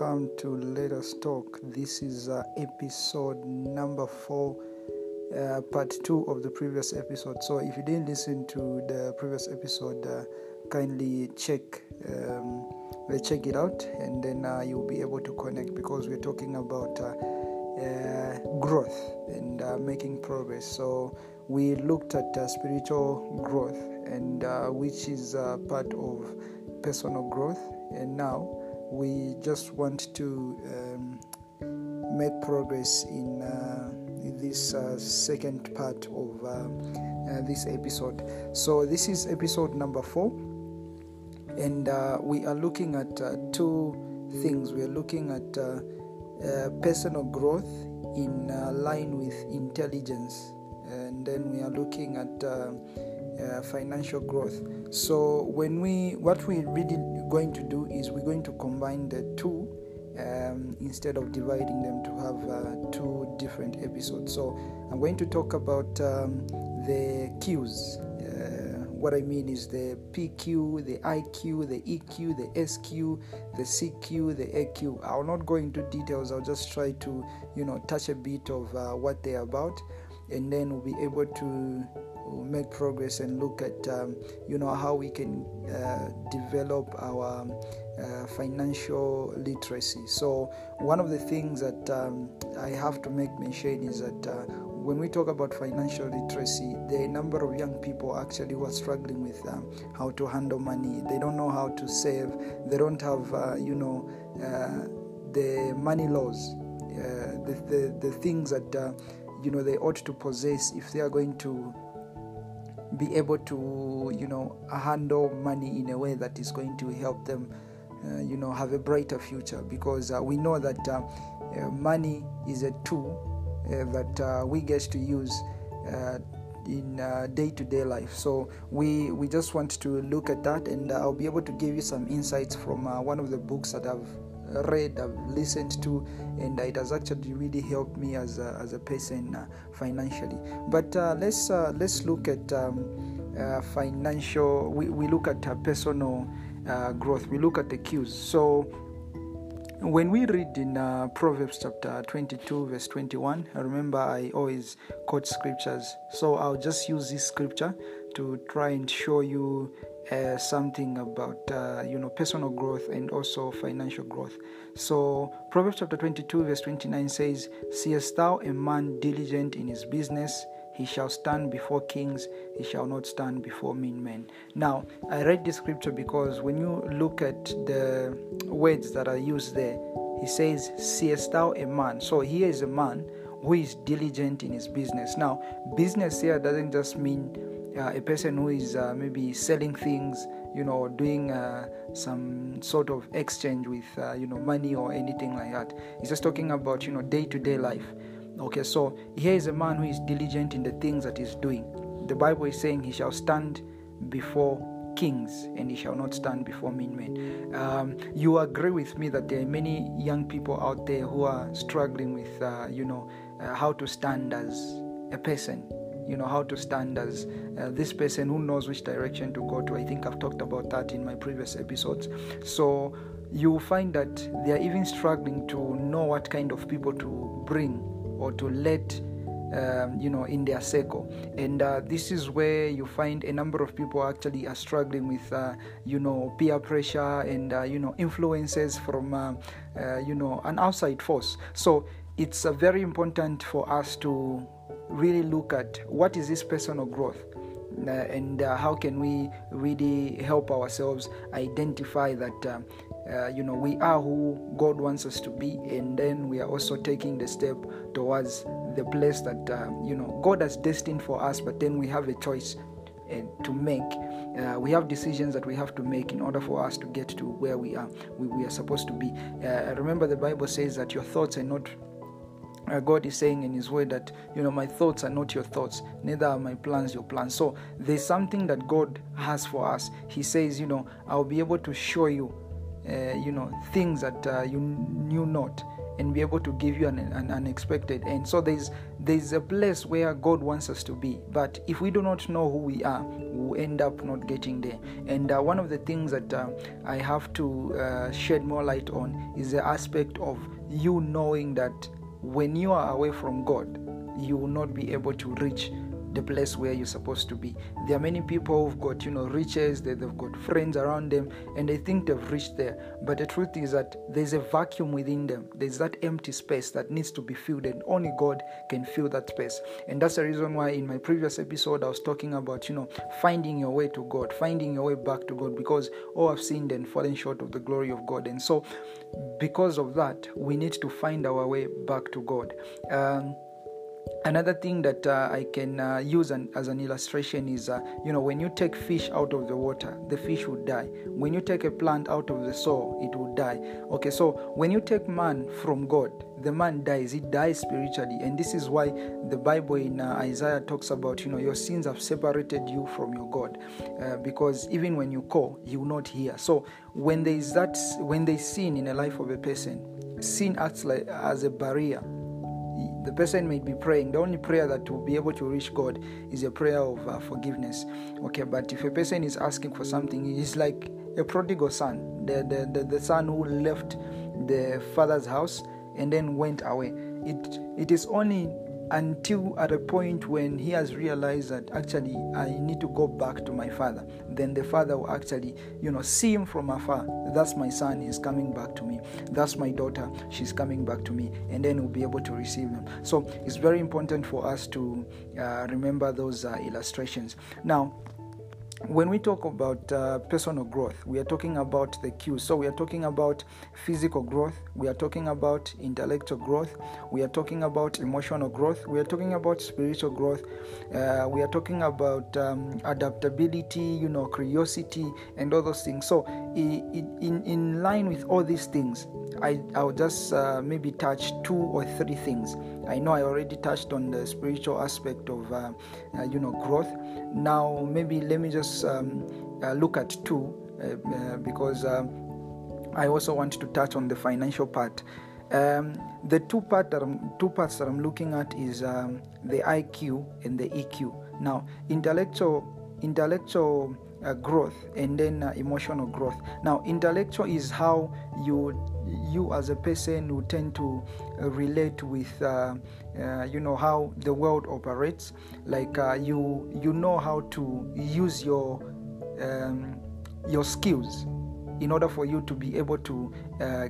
welcome to Let Us Talk. This is uh, episode number four, uh, part two of the previous episode. So, if you didn't listen to the previous episode, uh, kindly check um, check it out, and then uh, you'll be able to connect because we're talking about uh, uh, growth and making progress. So, we looked at spiritual growth, and which is part of personal growth, and now we just want to um, make progress in, uh, this uh, second part of uh, uh this episode. So, this is episode number four, and uh, we are looking at uh, two things. We are looking at personal growth in line with intelligence, and then we are looking at uh, financial growth. So when we what we really going to do is we're going to combine the two um, instead of dividing them to have uh, two different episodes. So I'm going to talk about um, the Qs. Uh, what I mean is the PQ, the IQ, the EQ, the SQ, the CQ, the AQ. I'll not go into details. I'll just try to, you know, touch a bit of uh, what they're about, and then we'll be able to make progress and look at um, you know how we can uh, develop our uh, financial literacy. So one of the things that um, I have to make mention is that uh, when we talk about financial literacy, a number of young people actually who are struggling with um, how to handle money. They don't know how to save. They don't have uh, you know uh, the money laws, uh, the, the the things that you know they ought to possess if they are going to be able to you know handle money in a way that is going to help them uh, you know have a brighter future. Because uh, we know that uh, uh money is a tool uh, that uh, we get to use in day-to-day life. So we we just want to look at that and i'll be able to give you some insights from one of the books that i've read, I've listened to, and it has actually really helped me as a, as a person uh, financially. But uh, let's uh, let's look at um, financial. We, we look at personal growth. We look at the cues. So when we read in uh, Proverbs chapter 22, verse 21, I remember I always quote scriptures. So I'll just use this scripture to try and show you uh, something about uh, you know personal growth and also financial growth. So Proverbs chapter 22 verse 29 says, "Seest thou a man diligent in his business? He shall stand before kings; he shall not stand before mean men." Now I read this scripture because when you look at the words that are used there, he says, "Seest thou a man?" So here is a man who is diligent in his business. Now business here doesn't just mean uh, a person who is uh, maybe selling things you know doing uh, some sort of exchange with uh, you know money or anything like that. He's just talking about you know day-to-day life. Okay so here is a man who is diligent in the things that he's doing. The bible is saying he shall stand before kings and he shall not stand before mean men. Um, you agree with me that there are many young people out there who are struggling with uh, you know uh, how to stand as a person you know how to stand as uh, this person who knows which direction to go to. I think i've talked about that in my previous episodes. So you find that they are even struggling to know what kind of people to bring or to let um, you know in their circle. And uh, this is where you find a number of people actually are struggling with uh, you know peer pressure and uh, you know influences from uh, uh, you know an outside force. So it's uh, very important for us to really look at what is this personal growth uh, and uh, how can we really help ourselves identify that uh, uh, you know we are who god wants us to be and then we are also taking the step towards the place that uh, you know god has destined for us but then we have a choice uh, to make. We have decisions that we have to make in order for us to get to where we are we, we are supposed to be. Remember the bible says that your thoughts are not uh, God is saying in His Word that you know my thoughts are not your thoughts, neither are my plans your plans. So there's something that God has for us. He says, you know, I'll be able to show you, uh, you know, things that uh, you knew not, and be able to give you an, an unexpected end. So there's there's a place where God wants us to be, but if we do not know who we are, we'll end up not getting there. And uh, one of the things that uh, I have to uh, shed more light on is the aspect of you knowing that when you are away from God, you will not be able to reach the place where you're supposed to be. There are many people who've got, you know, riches, they, they've got friends around them, and they think they've reached there. But the truth is that there's a vacuum within them. There's that empty space that needs to be filled, and only God can fill that space. And that's the reason why in my previous episode I was talking about, you know, finding your way to God, finding your way back to God, because all have sinned and fallen short of the glory of God. And so, because of that, we need to find our way back to God. Um, another thing that uh, i can uh, use an, as an illustration is uh, you know when you take fish out of the water the fish would die. When you take a plant out of the soil it would die. Okay so when you take man from god the man dies. He dies spiritually. And this is why the bible in uh, isaiah talks about you know your sins have separated you from your god uh, because even when you call you will not hear. So when there is that when there is sin in the life of a person sin acts like as a barrier the person may be praying the only prayer that will be able to reach god is a prayer of uh, forgiveness. Okay but if a person is asking for something it's like a prodigal son the, the, the, the son who left the father's house and then went away. It it is only until at a point when he has realized that actually I need to go back to my father. Then the father will actually, you know, see him from afar. That's my son, he's coming back to me. That's my daughter, she's coming back to me. And then we'll be able to receive them. So it's very important for us to uh, remember those uh, illustrations. Now, when we talk about uh, personal growth, we are talking about the cues. So, we are talking about physical growth, we are talking about intellectual growth, we are talking about emotional growth, we are talking about spiritual growth, uh, we are talking about um, adaptability, you know, curiosity, and all those things. So, in, in, in line with all these things, I, I'll just uh, maybe touch two or three things. I know I already touched on the spiritual aspect of, uh, uh, you know, growth. Now, maybe let me just um, uh, look at two uh, uh, because um, I also want to touch on the financial part. Um, the two part that I'm, two parts that I'm looking at is um, the IQ and the EQ. Now, intellectual intellectual uh, growth and then uh, emotional growth. Now, intellectual is how you you as a person who tend to uh, relate with uh, uh, you know how the world operates. Like uh, you you know how to use your um, your skills in order for you to be able to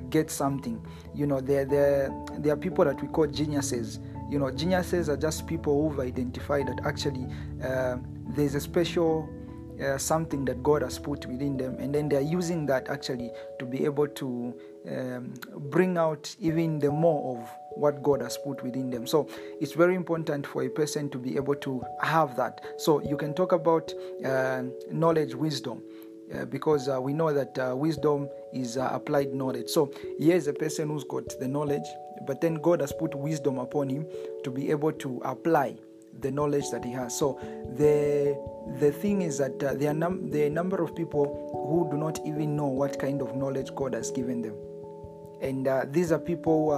get something. You know, there, there, there are people that we call geniuses. You know, geniuses are just people who've identified that actually there's a special uh, something that God has put within them, and then they're using that actually to be able to um, bring out even the more of what God has put within them. So it's very important for a person to be able to have that. So you can talk about uh, knowledge, wisdom. Uh, because uh, we know that uh, wisdom is uh, applied knowledge. So, here is a person who's got the knowledge, but then God has put wisdom upon him to be able to apply the knowledge that he has. So, the the thing is that uh, there, are num- a number of people who do not even know what kind of knowledge God has given them, and uh, these are people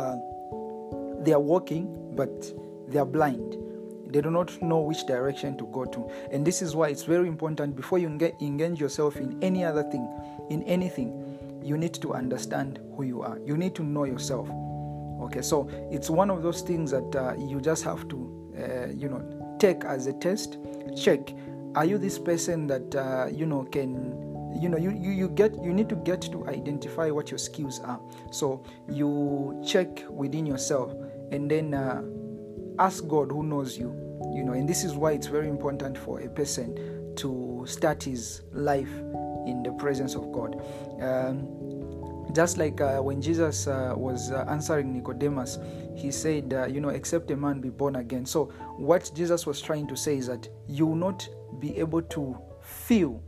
they are walking, but they are blind. They do not know which direction to go to. And this is why it's very important before you engage yourself in any other thing in anything you need to understand who you are. You need to know yourself. Okay so it's one of those things that uh, you just have to uh, you know take as a test check are you this person that uh, you know can you know you, you, you get you need to get to identify what your skills are so you check within yourself and then uh, ask God who knows you. You know, and this is why it's very important for a person to start his life in the presence of God. Um, just like uh, when Jesus uh, was uh, answering Nicodemus, he said, uh, You know, except a man be born again. So, what Jesus was trying to say is that you will not be able to feel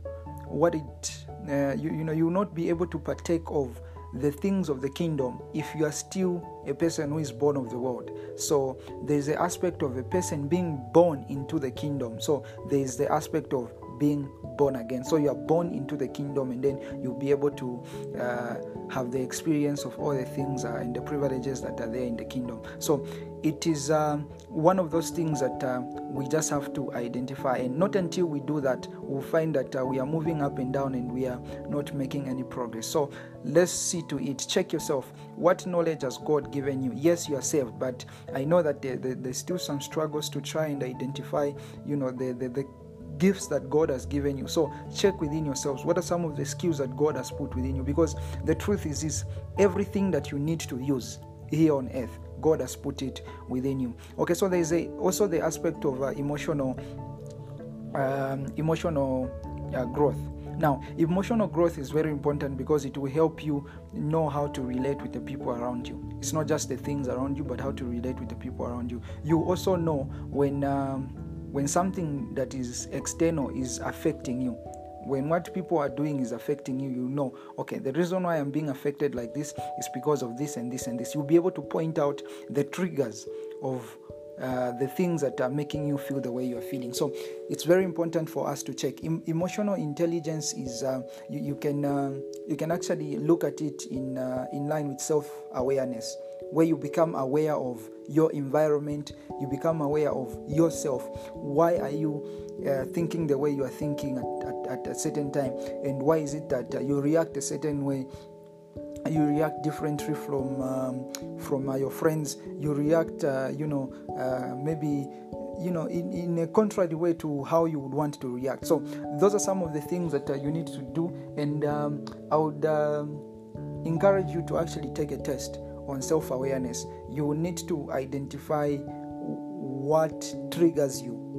what it, uh, you, you know, you will not be able to partake of the things of the kingdom if you are still a person who is born of the world. So there's the aspect of a person being born into the kingdom. So there's the aspect of being born again. So you are born into the kingdom, and then you'll be able to uh, have the experience of all the things uh, and the privileges that are there in the kingdom. So it is um, one of those things that uh, we just have to identify, and not until we do that, we'll find that uh, we are moving up and down and we are not making any progress. So let's see to it. Check yourself. What knowledge has God given you? Yes, you are saved, but I know that there, there, there's still some struggles to try and identify, you know, the, the, the gifts that God has given you. So check within yourselves what are some of the skills that God has put within you because the truth is is everything that you need to use here on earth God has put it within you. Okay, so there is a, also the aspect of uh, emotional um, emotional uh, growth. Now, emotional growth is very important because it will help you know how to relate with the people around you. It's not just the things around you, but how to relate with the people around you. You also know when um, when something that is external is affecting you when what people are doing is affecting you, you know, okay, the reason why I'm being affected like this is because of this and this and this. You'll be able to point out the triggers of uh, the things that are making you feel the way you are feeling. So it's very important for us to check. Em- emotional intelligence is uh, you, you, can uh, you can actually look at it in uh, in line with self awareness, where you become aware of your environment, you become aware of yourself. Why are you uh, thinking the way you are thinking at, at, at, a certain time, and why is it that uh, you react a certain way? You react differently from um, from uh, your friends. You react, uh, you know, uh, maybe you know in, in a contrary way to how you would want to react so those are some of the things that uh, you need to do and um, i would um, encourage you to actually take a test on self-awareness you need to identify what triggers you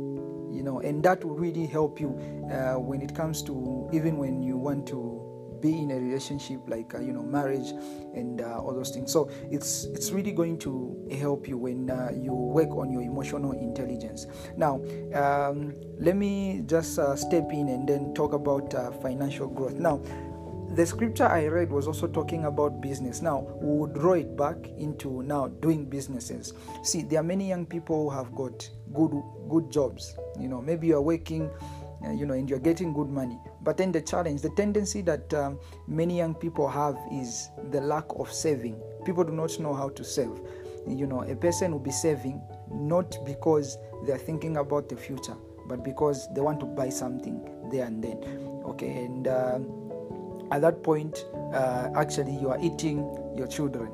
you know and that will really help you uh, when it comes to even when you want to be in a relationship like uh, you know marriage and uh, all those things. So it's it's really going to help you when uh, you work on your emotional intelligence. Now um, let me just uh, step in and then talk about uh, financial growth. Now the scripture I read was also talking about business. Now, we will draw it back into now doing businesses. See, there are many young people who have got good good jobs. You know, maybe you are working, uh, you know, and you're getting good money. But then the challenge, the tendency that um, many young people have is the lack of saving. People do not know how to save. You know, a person will be saving not because they're thinking about the future, but because they want to buy something there and then. Okay, and uh, at that point, uh, actually, you are eating your children.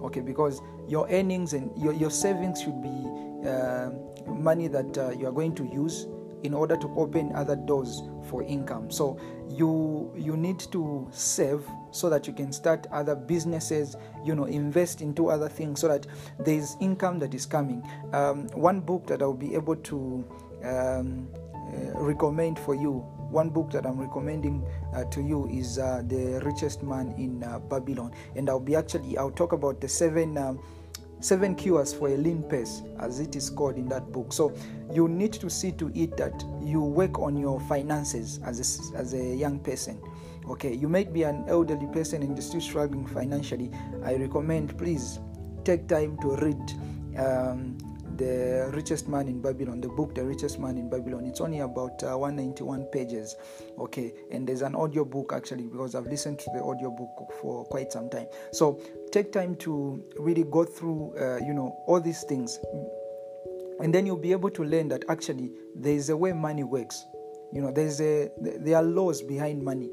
Okay, because your earnings and your, your savings should be uh, money that uh, you are going to use in order to open other doors for income. So you you need to save so that you can start other businesses. You know, invest into other things so that there is income that is coming. Um, one book that I will be able to um, uh, recommend for you one book that I'm recommending uh, to you is uh, The Richest Man in uh, Babylon. And I'll be actually, I'll talk about the seven. Um, seven cures for a lean pace as it is called in that book so you need to see to it that you work on your finances as a, as a young person okay you might be an elderly person and still struggling financially i recommend please take time to read um, the richest man in babylon the book the richest man in babylon it's only about uh, 191 pages. Okay and there's an audio book actually because i've listened to the audio book for quite some time. So take time to really go through uh, you know all these things. And then you'll be able to learn that actually there is a way money works. You know there's a there are laws behind money.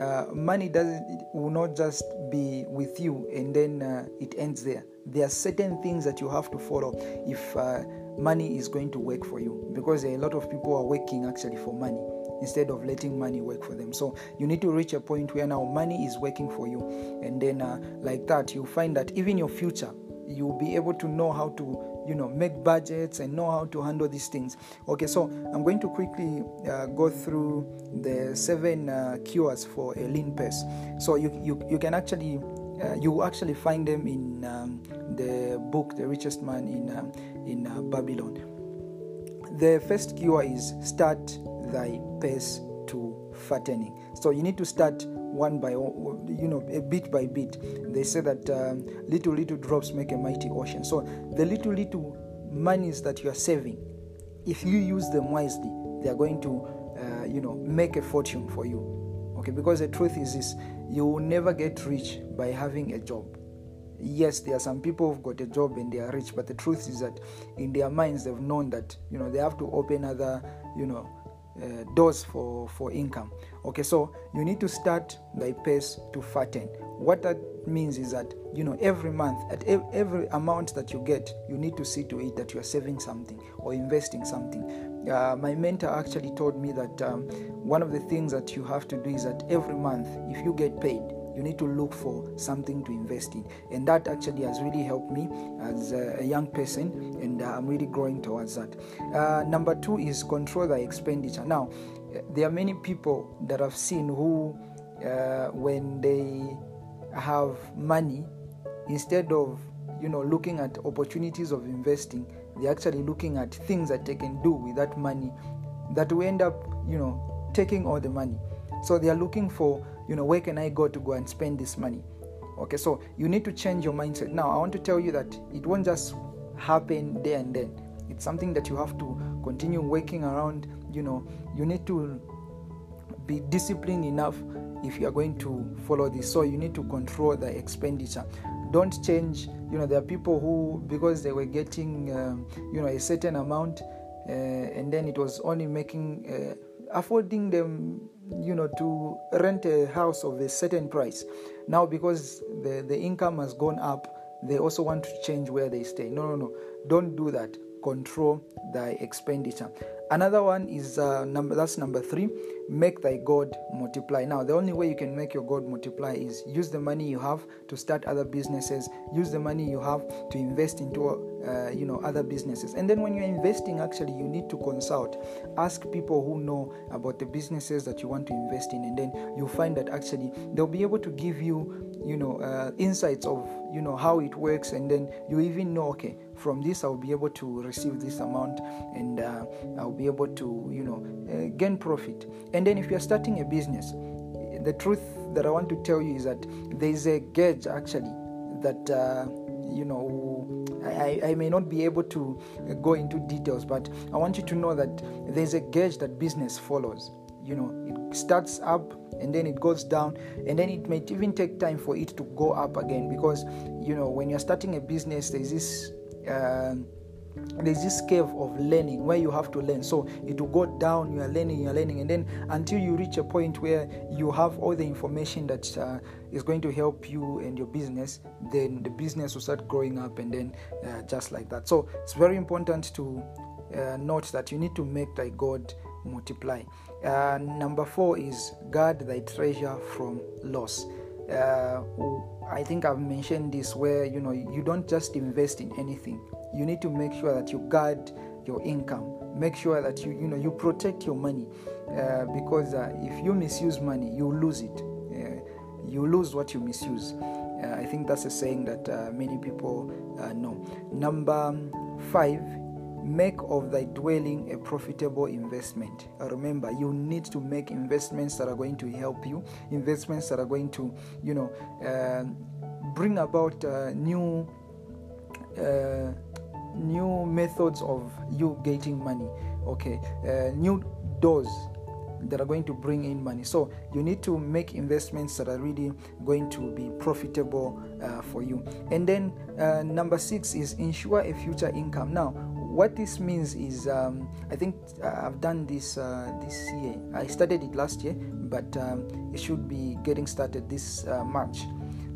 Uh, money doesn't will not just be with you and then uh, it ends there there are certain things that you have to follow if uh, money is going to work for you. Because a lot of people are working actually for money instead of letting money work for them. So you need to reach a point where now money is working for you. And then uh, like that you find that even your future you'll be able to know how to you know make budgets and know how to handle these things. Okay so i'm going to quickly uh, go through the seven uh, cures for a lean pace so you, you, you can actually uh, you actually find them in um, the book The Richest Man in, um, in uh, Babylon. The first cure is start thy pace to fattening. So you need to start one by you know a bit by bit. They say that um, little little drops make a mighty ocean. So the little little monies that you are saving, if you use them wisely, they are going to uh, you know make a fortune for you okay because the truth is this you will never get rich by having a job. Yes there are some people who've got a job and they are rich but the truth is that in their minds they've known that you know they have to open other you know uh, doors for for income. Okay so you need to start thy pace to fatten. What that means is that you know every month at ev- every amount that you get you need to see to it that you are saving something or investing something uh, my mentor actually told me that um, one of the things that you have to do is that every month if you get paid you need to look for something to invest in. And that actually has really helped me as a, young person and uh, i'm really growing towards that. Uh, number two is control the expenditure. Now there are many people that i've seen who uh, when they have money instead of you know looking at opportunities of investing they're actually looking at things that they can do with that money that will end up you know taking all the money. So they are looking for you know where can i go to go and spend this money? Okay so you need to change your mindset. Now i want to tell you that it won't just happen there and then. It's something that you have to continue working around you know. You need to be disciplined enough if you are going to follow this. So you need to control the expenditure don't change you know there are people who because they were getting um, you know a certain amount uh, and then it was only making uh, affording them you know to rent a house of a certain price. Now because the the income has gone up they also want to change where they stay. No no no. Don't do that control thy expenditure. Another one is uh, number that's number three make thy god multiply. Now the only way you can make your god multiply is use the money you have to start other businesses use the money you have to invest into uh, you know other businesses. And then when you're investing actually you need to consult. Ask people who know about the businesses that you want to invest in and then you'll find that actually they'll be able to give you you know uh, insights of you know how it works and then you even know okay from this i'll be able to receive this amount and uh, i'll be able to you know uh, gain profit. And then if you're starting a business the truth that i want to tell you is that there's a gauge actually that uh, you know I, I may not be able to go into details but i want you to know that there's a gauge that business follows. You know it starts up and then it goes down and then it might even take time for it to go up again because you know when you're starting a business there's this uh, there's this curve of learning where you have to learn. So it will go down you are learning you are learning and then until you reach a point where you have all the information that uh, is going to help you and your business then the business will start growing up and then uh, just like that. So it's very important to uh, note that you need to make thy god multiply. Uh, number four is guard thy treasure from loss. Uh, think I've mentioned this where you know you don't just invest in anything. You need to make sure that you guard your income. Make sure that you you know you protect your money uh, because uh, if you misuse money, you lose it. Uh, you lose what you misuse. Uh, I think that's a saying that uh, many people know. Number five make of thy dwelling a profitable investment uh, remember you need to make investments that are going to help you investments that are going to you know uh, bring about uh, new uh, new methods of you getting money okay uh, new doors that are going to bring in money. So you need to make investments that are really going to be profitable uh, for you. And then uh, number six is ensure a future income. Now, what this means is um, I think uh, I've done this uh, this year. I started it last year, but um, it should be getting started this uh, March.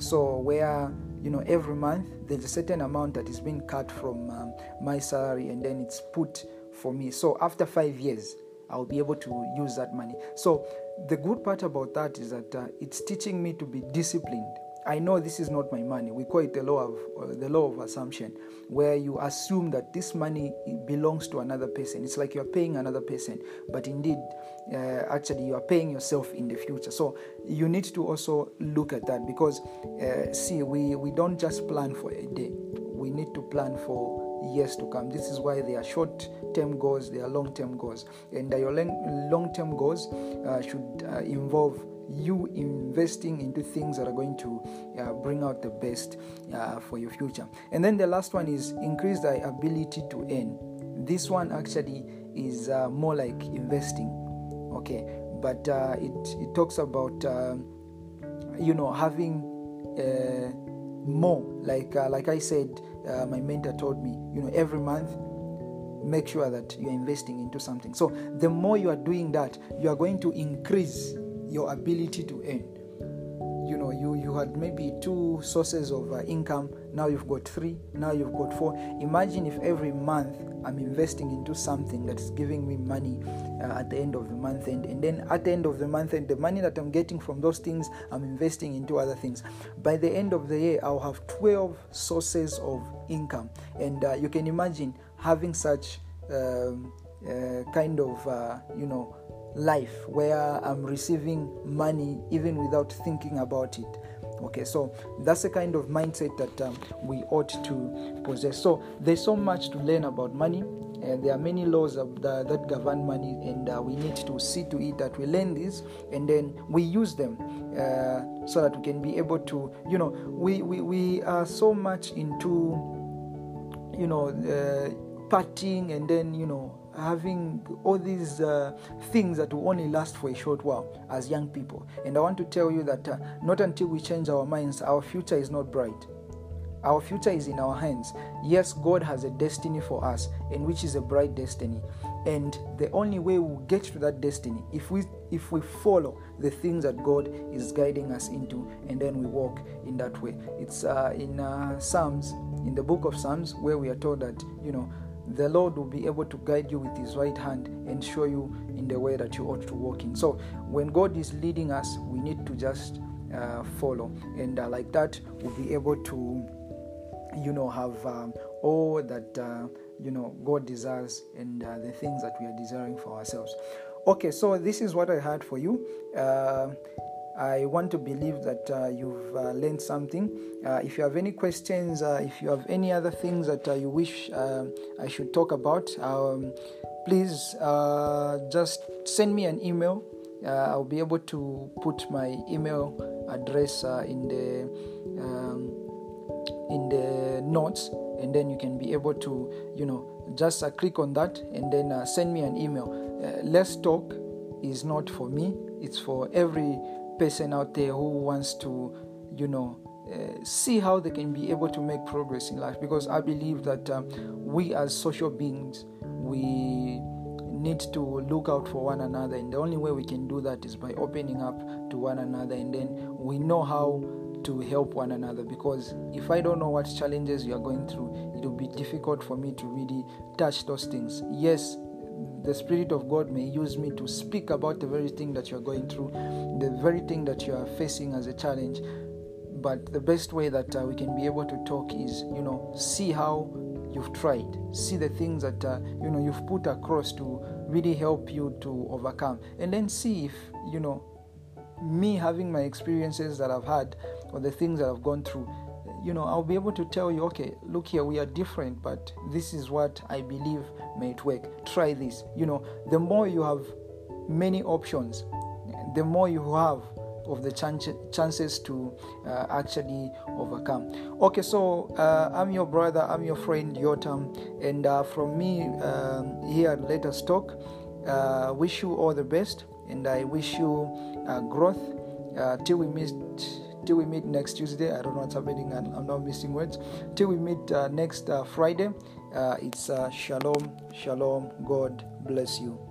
So where you know every month there's a certain amount that is being cut from um, my salary, and then it's put for me. So after five years, I'll be able to use that money. So the good part about that is that uh, it's teaching me to be disciplined I know this is not my money. We call it the law of uh, the law of assumption, where you assume that this money belongs to another person. It's like you are paying another person, but indeed, uh, actually, you are paying yourself in the future. So you need to also look at that because, uh, see, we we don't just plan for a day. We need to plan for years to come. This is why they are short term goals, they are long term goals, and your long term goals uh, should uh, involve you investing into things that are going to uh, bring out the best uh, for your future. And then the last one is increase the ability to earn. This one actually is uh, more like investing. Okay, but uh, it it talks about uh, you know having uh, more. Like uh, like I said, my mentor told me, you know, every month make sure that you're investing into something. So the more you are doing that, you are going to increase your ability to earn. You know you you had maybe two sources of uh, income now you've got three now you've got four. Imagine if every month i'm investing into something that is giving me money uh, at the end of the month and, and then at the end of the month and the money that i'm getting from those things i'm investing into other things. By the end of the year i'll have 12 sources of income. And uh, you can imagine having such um, uh, kind of uh, you know life where I'm receiving money even without thinking about it. Okay, so that's the kind of mindset that um, we ought to possess. So there's so much to learn about money, and there are many laws the, that govern money, and uh, we need to see to it that we learn these and then we use them uh, so that we can be able to, you know, we, we, we are so much into, you know, uh, partying and then, you know, having all these uh, things that will only last for a short while as young people. And I want to tell you that uh, not until we change our minds, our future is not bright. Our future is in our hands. Yes, God has a destiny for us, and which is a bright destiny. And the only way we'll get to that destiny if we if we follow the things that God is guiding us into, and then we walk in that way. It's uh, in uh, Psalms, in the book of Psalms, where we are told that you know the Lord will be able to guide you with His right hand and show you in the way that you ought to walk in. So, when God is leading us, we need to just uh, follow, and uh, like that, we'll be able to, you know, have um, all that uh, you know God desires and uh, the things that we are desiring for ourselves. Okay, so this is what I had for you. I want to believe that uh, you've uh, learned something. Uh, if you have any questions, uh, if you have any other things that uh, you wish uh, I should talk about, um, please just send me an email. I'll be able to put my email address in the um, in the notes, and then you can be able to, you know, just click on that and then send me an email. Let's talk is not for me; it's for every person out there who wants to, you know, uh, see how they can be able to make progress in life. Because I believe that um, we as social beings we need to look out for one another. And the only way we can do that is by opening up to one another. And then we know how to help one another. Because if I don't know what challenges you are going through it will be difficult for me to really touch those things. Yes the Spirit of God may use me to speak about the very thing that you're going through, the very thing that you are facing as a challenge. But the best way that uh, we can be able to talk is, you know, see how you've tried, see the things that uh, you know you've put across to really help you to overcome, and then see if you know me having my experiences that I've had or the things that I've gone through you know, I'll be able to tell you, okay, look here, we are different, but this is what I believe may it work. Try this. You know, the more you have many options, the more you have of the chances to uh, actually overcome. Okay, so uh, I'm your brother, I'm your friend Yotam, and uh, from me um, here Let Us Talk, uh, wish you all the best, and I wish you uh, growth uh, till we meet till we meet next Tuesday. I don't know what's happening, and I'm not missing words. Till we meet uh, next uh, Friday, uh, it's uh, Shalom, Shalom. God bless you.